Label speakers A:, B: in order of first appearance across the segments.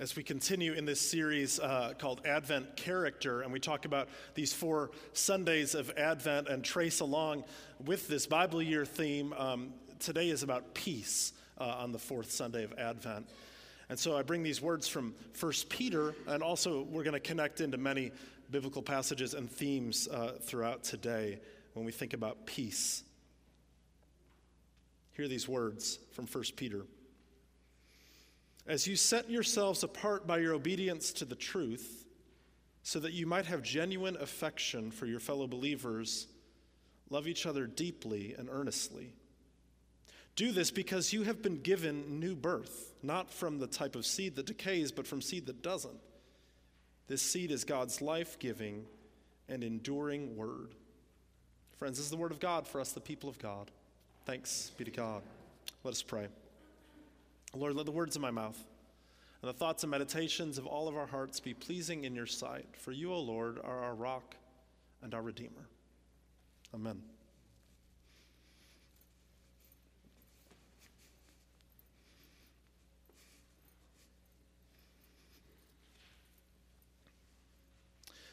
A: as we continue in this series uh, called Advent Character, and we talk about these four Sundays of Advent and trace along with this Bible year theme. Um, today is about peace uh, on the fourth Sunday of Advent. And so I bring these words from 1 Peter, and also we're going to connect into many biblical passages and themes uh, throughout today when we think about peace. Hear these words from 1 Peter. As you set yourselves apart by your obedience to the truth, so that you might have genuine affection for your fellow believers, love each other deeply and earnestly. Do this because you have been given new birth, not from the type of seed that decays, but from seed that doesn't. This seed is God's life giving and enduring word. Friends, this is the word of God for us, the people of God. Thanks be to God. Let us pray. Lord, let the words of my mouth and the thoughts and meditations of all of our hearts be pleasing in your sight. For you, O Lord, are our rock and our Redeemer. Amen.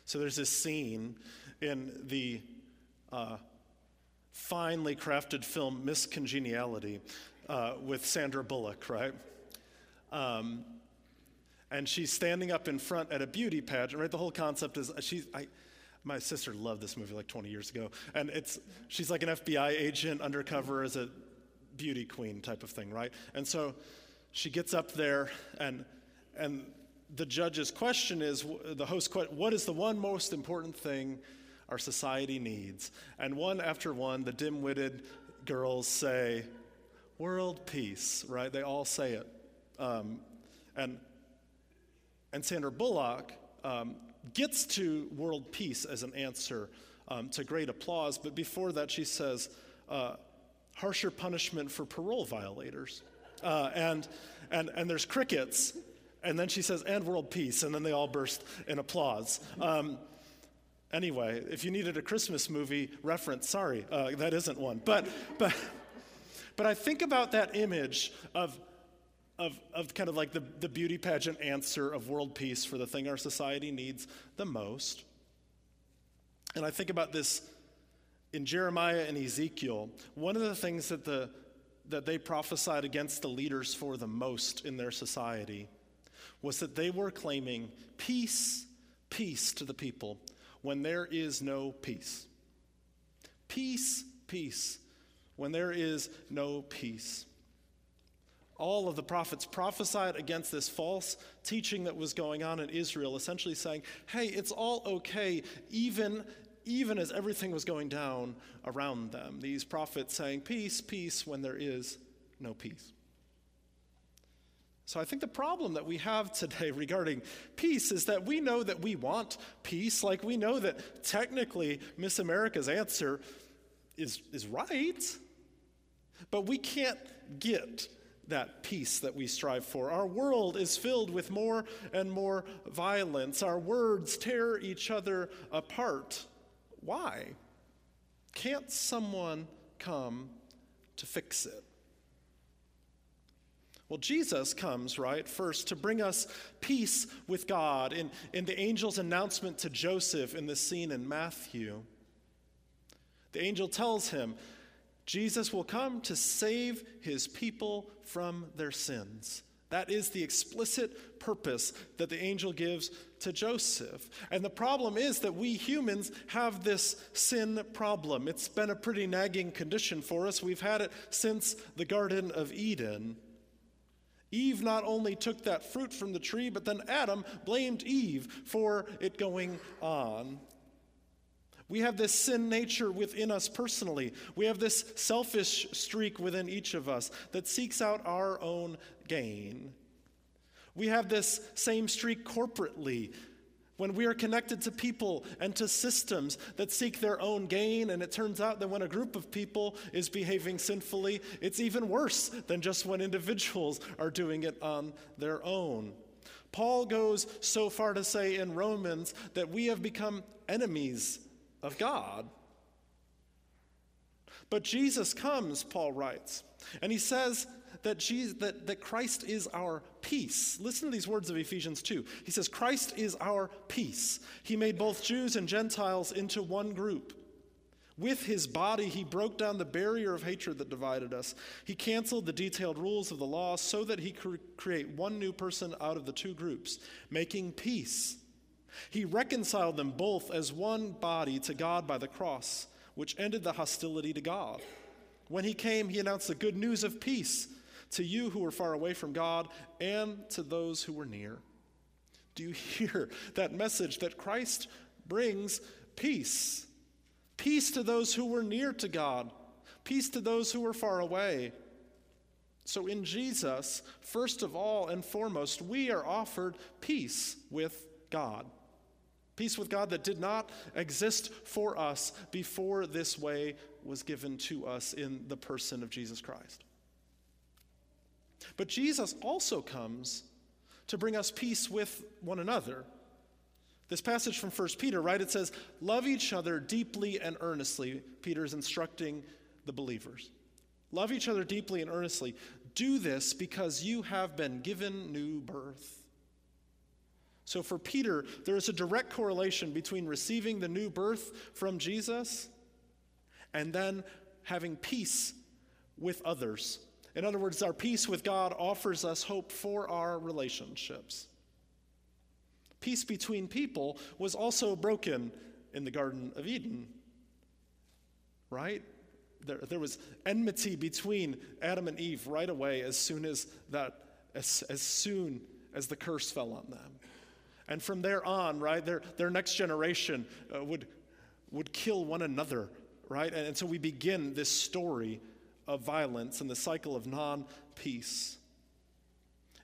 A: So there's this scene in the uh, finely crafted film Miss Congeniality uh, with Sandra Bullock, right? Um, and she's standing up in front at a beauty pageant, right? The whole concept is she's, I, my sister loved this movie like 20 years ago. And it's, she's like an FBI agent undercover as a beauty queen type of thing, right? And so she gets up there and, and the judge's question is, the host, what is the one most important thing our society needs? And one after one, the dim witted girls say, world peace, right? They all say it. Um, and, and Sandra Bullock um, gets to world peace as an answer um, to great applause, but before that, she says, uh, harsher punishment for parole violators. Uh, and, and, and there's crickets, and then she says, and world peace, and then they all burst in applause. Um, anyway, if you needed a Christmas movie reference, sorry, uh, that isn't one. But, but, but I think about that image of, of, of kind of like the, the beauty pageant answer of world peace for the thing our society needs the most. And I think about this in Jeremiah and Ezekiel. One of the things that, the, that they prophesied against the leaders for the most in their society was that they were claiming peace, peace to the people when there is no peace. Peace, peace when there is no peace. All of the prophets prophesied against this false teaching that was going on in Israel, essentially saying, hey, it's all okay, even, even as everything was going down around them. These prophets saying, peace, peace, when there is no peace. So I think the problem that we have today regarding peace is that we know that we want peace. Like we know that technically Miss America's answer is, is right. But we can't get that peace that we strive for. Our world is filled with more and more violence. Our words tear each other apart. Why? Can't someone come to fix it? Well, Jesus comes, right, first to bring us peace with God. In, in the angel's announcement to Joseph in the scene in Matthew, the angel tells him, Jesus will come to save his people from their sins. That is the explicit purpose that the angel gives to Joseph. And the problem is that we humans have this sin problem. It's been a pretty nagging condition for us. We've had it since the Garden of Eden. Eve not only took that fruit from the tree, but then Adam blamed Eve for it going on. We have this sin nature within us personally. We have this selfish streak within each of us that seeks out our own gain. We have this same streak corporately when we are connected to people and to systems that seek their own gain. And it turns out that when a group of people is behaving sinfully, it's even worse than just when individuals are doing it on their own. Paul goes so far to say in Romans that we have become enemies of God. But Jesus comes, Paul writes, and he says that, Jesus, that, that Christ is our peace. Listen to these words of Ephesians 2. He says, Christ is our peace. He made both Jews and Gentiles into one group. With his body, he broke down the barrier of hatred that divided us. He canceled the detailed rules of the law so that he could create one new person out of the two groups, making peace. He reconciled them both as one body to God by the cross, which ended the hostility to God. When he came, he announced the good news of peace to you who were far away from God and to those who were near. Do you hear that message that Christ brings peace? Peace to those who were near to God, peace to those who were far away. So, in Jesus, first of all and foremost, we are offered peace with God. Peace with God that did not exist for us before this way was given to us in the person of Jesus Christ. But Jesus also comes to bring us peace with one another. This passage from 1 Peter, right? It says, Love each other deeply and earnestly. Peter is instructing the believers. Love each other deeply and earnestly. Do this because you have been given new birth. So for Peter, there is a direct correlation between receiving the new birth from Jesus and then having peace with others. In other words, our peace with God offers us hope for our relationships. Peace between people was also broken in the Garden of Eden, right? There, there was enmity between Adam and Eve right away as soon as that, as, as soon as the curse fell on them. And from there on, right, their, their next generation uh, would, would kill one another, right? And, and so we begin this story of violence and the cycle of non peace.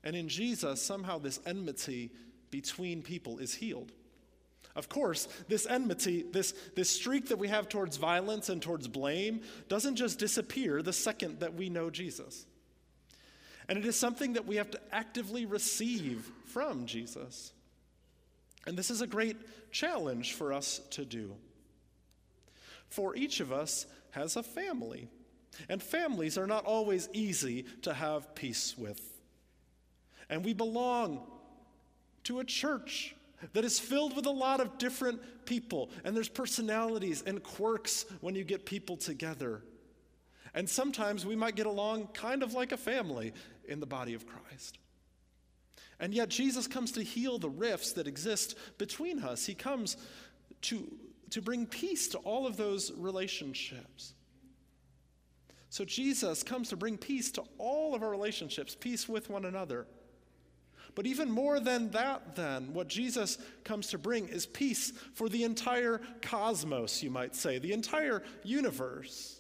A: And in Jesus, somehow this enmity between people is healed. Of course, this enmity, this, this streak that we have towards violence and towards blame, doesn't just disappear the second that we know Jesus. And it is something that we have to actively receive from Jesus. And this is a great challenge for us to do. For each of us has a family, and families are not always easy to have peace with. And we belong to a church that is filled with a lot of different people, and there's personalities and quirks when you get people together. And sometimes we might get along kind of like a family in the body of Christ. And yet, Jesus comes to heal the rifts that exist between us. He comes to, to bring peace to all of those relationships. So, Jesus comes to bring peace to all of our relationships, peace with one another. But even more than that, then, what Jesus comes to bring is peace for the entire cosmos, you might say, the entire universe.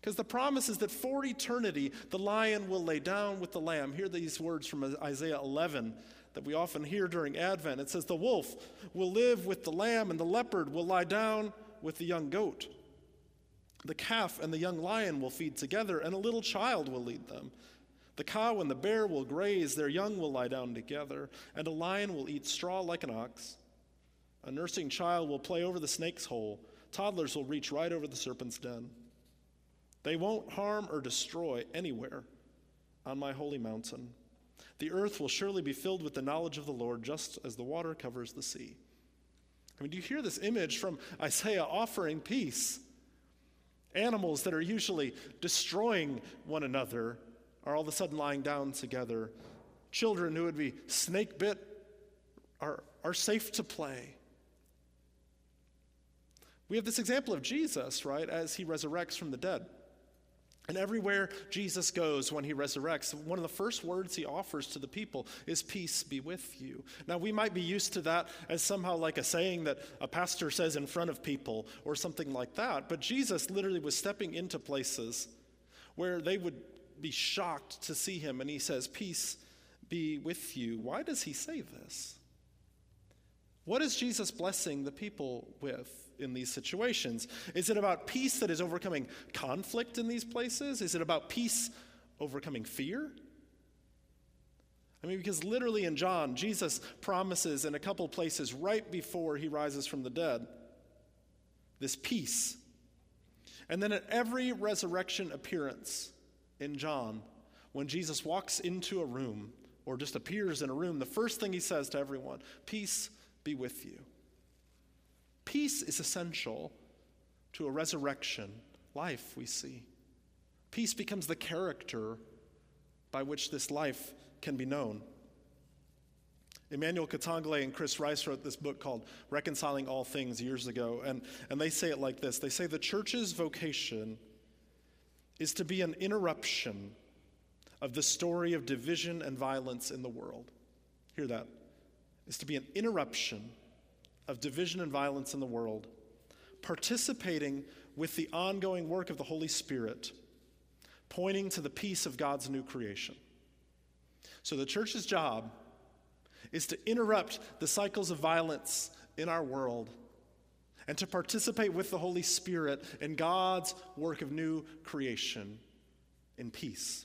A: Because the promise is that for eternity, the lion will lay down with the lamb. Hear these words from Isaiah 11 that we often hear during Advent. It says, The wolf will live with the lamb, and the leopard will lie down with the young goat. The calf and the young lion will feed together, and a little child will lead them. The cow and the bear will graze, their young will lie down together, and a lion will eat straw like an ox. A nursing child will play over the snake's hole, toddlers will reach right over the serpent's den. They won't harm or destroy anywhere on my holy mountain. The earth will surely be filled with the knowledge of the Lord, just as the water covers the sea. I mean, do you hear this image from Isaiah offering peace? Animals that are usually destroying one another are all of a sudden lying down together. Children who would be snake bit are, are safe to play. We have this example of Jesus, right, as he resurrects from the dead. And everywhere Jesus goes when he resurrects, one of the first words he offers to the people is, Peace be with you. Now, we might be used to that as somehow like a saying that a pastor says in front of people or something like that. But Jesus literally was stepping into places where they would be shocked to see him, and he says, Peace be with you. Why does he say this? What is Jesus blessing the people with in these situations? Is it about peace that is overcoming conflict in these places? Is it about peace overcoming fear? I mean, because literally in John, Jesus promises in a couple places right before he rises from the dead this peace And then at every resurrection appearance in John, when Jesus walks into a room or just appears in a room, the first thing he says to everyone, Peace be with you. Peace is essential to a resurrection life we see. Peace becomes the character by which this life can be known. Emmanuel Katongole and Chris Rice wrote this book called Reconciling All Things years ago, and, and they say it like this They say the church's vocation is to be an interruption of the story of division and violence in the world. Hear that? Is to be an interruption of division and violence in the world, participating with the ongoing work of the Holy Spirit, pointing to the peace of God's new creation. So the church's job is to interrupt the cycles of violence in our world and to participate with the Holy Spirit in God's work of new creation in peace.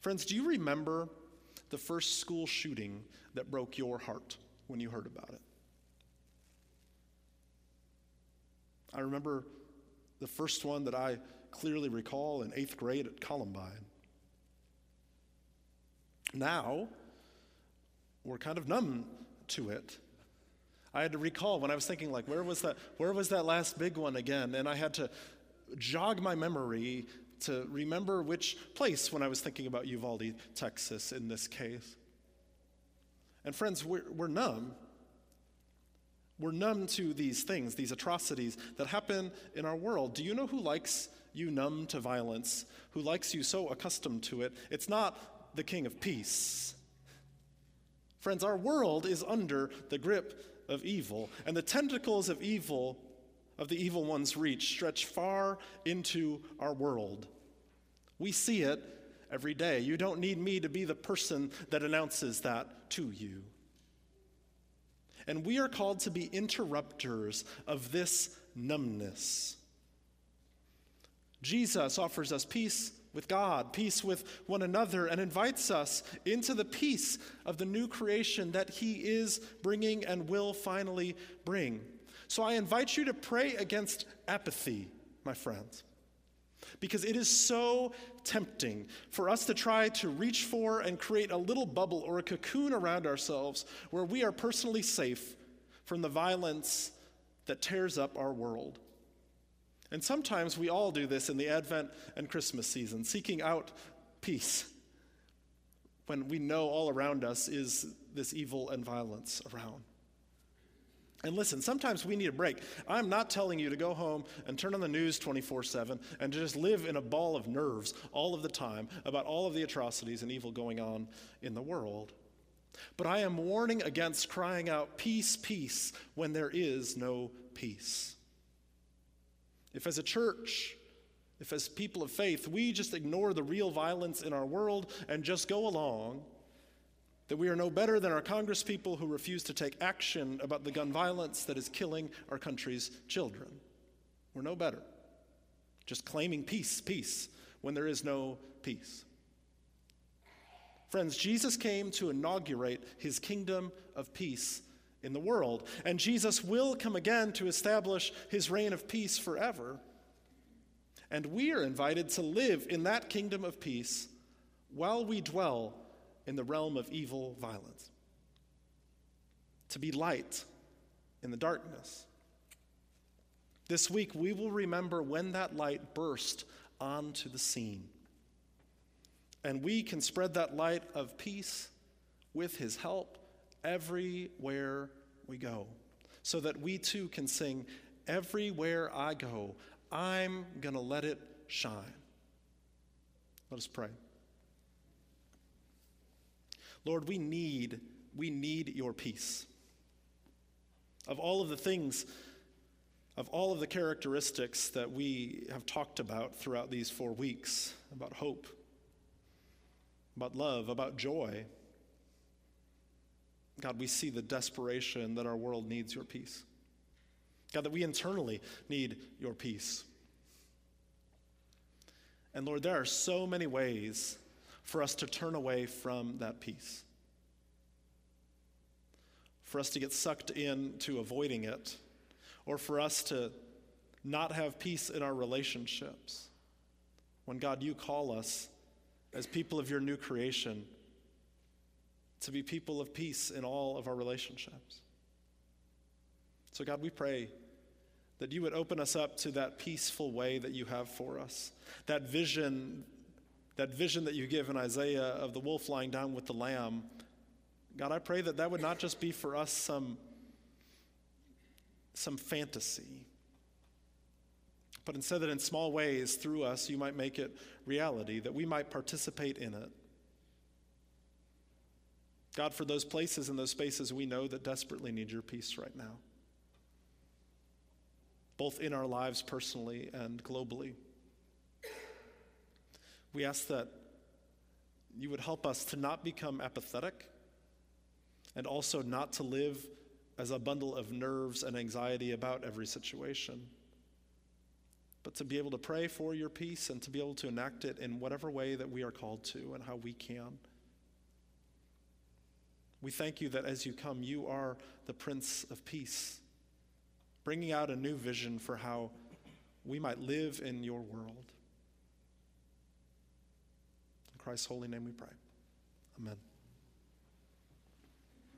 A: Friends, do you remember the first school shooting that broke your heart when you heard about it? I remember the first one that I clearly recall in eighth grade at Columbine. Now, we're kind of numb to it. I had to recall when I was thinking, like, where was that, where was that last big one again? And I had to jog my memory to remember which place when I was thinking about Uvalde, Texas, in this case. And friends, we're, we're numb. We're numb to these things, these atrocities that happen in our world. Do you know who likes you numb to violence, who likes you so accustomed to it? It's not the King of Peace. Friends, our world is under the grip of evil, and the tentacles of evil, of the evil one's reach, stretch far into our world. We see it every day. You don't need me to be the person that announces that to you. And we are called to be interrupters of this numbness. Jesus offers us peace with God, peace with one another, and invites us into the peace of the new creation that He is bringing and will finally bring. So I invite you to pray against apathy, my friends. Because it is so tempting for us to try to reach for and create a little bubble or a cocoon around ourselves where we are personally safe from the violence that tears up our world. And sometimes we all do this in the Advent and Christmas season, seeking out peace when we know all around us is this evil and violence around. And listen, sometimes we need a break. I'm not telling you to go home and turn on the news 24 7 and to just live in a ball of nerves all of the time about all of the atrocities and evil going on in the world. But I am warning against crying out, Peace, peace, when there is no peace. If, as a church, if, as people of faith, we just ignore the real violence in our world and just go along, that we are no better than our congresspeople who refuse to take action about the gun violence that is killing our country's children. We're no better. Just claiming peace, peace, when there is no peace. Friends, Jesus came to inaugurate his kingdom of peace in the world. And Jesus will come again to establish his reign of peace forever. And we are invited to live in that kingdom of peace while we dwell in the realm of evil violence. To be light in the darkness. This week, we will remember when that light burst onto the scene. And we can spread that light of peace with his help everywhere we go, so that we too can sing, Everywhere I go, I'm going to let it shine. Let us pray. Lord, we need, we need your peace. Of all of the things, of all of the characteristics that we have talked about throughout these four weeks about hope, about love, about joy, God, we see the desperation that our world needs your peace. God, that we internally need your peace. And Lord, there are so many ways for us to turn away from that peace, for us to get sucked into avoiding it, or for us to not have peace in our relationships. When, God, you call us as people of your new creation to be people of peace in all of our relationships. So, God, we pray that you would open us up to that peaceful way that you have for us, that vision, that vision that you give in Isaiah of the wolf lying down with the lamb. God, I pray that that would not just be for us some, some fantasy, but instead that in small ways through us you might make it reality, that we might participate in it. God, for those places and those spaces we know that desperately need your peace right now, both in our lives personally and globally. We ask that you would help us to not become apathetic and also not to live as a bundle of nerves and anxiety about every situation but to be able to pray for your peace and to be able to enact it in whatever way that we are called to and how we can. We thank you that as you come, you are the Prince of Peace, bringing out a new vision for how we might live in your world. Christ's holy name we pray. Amen.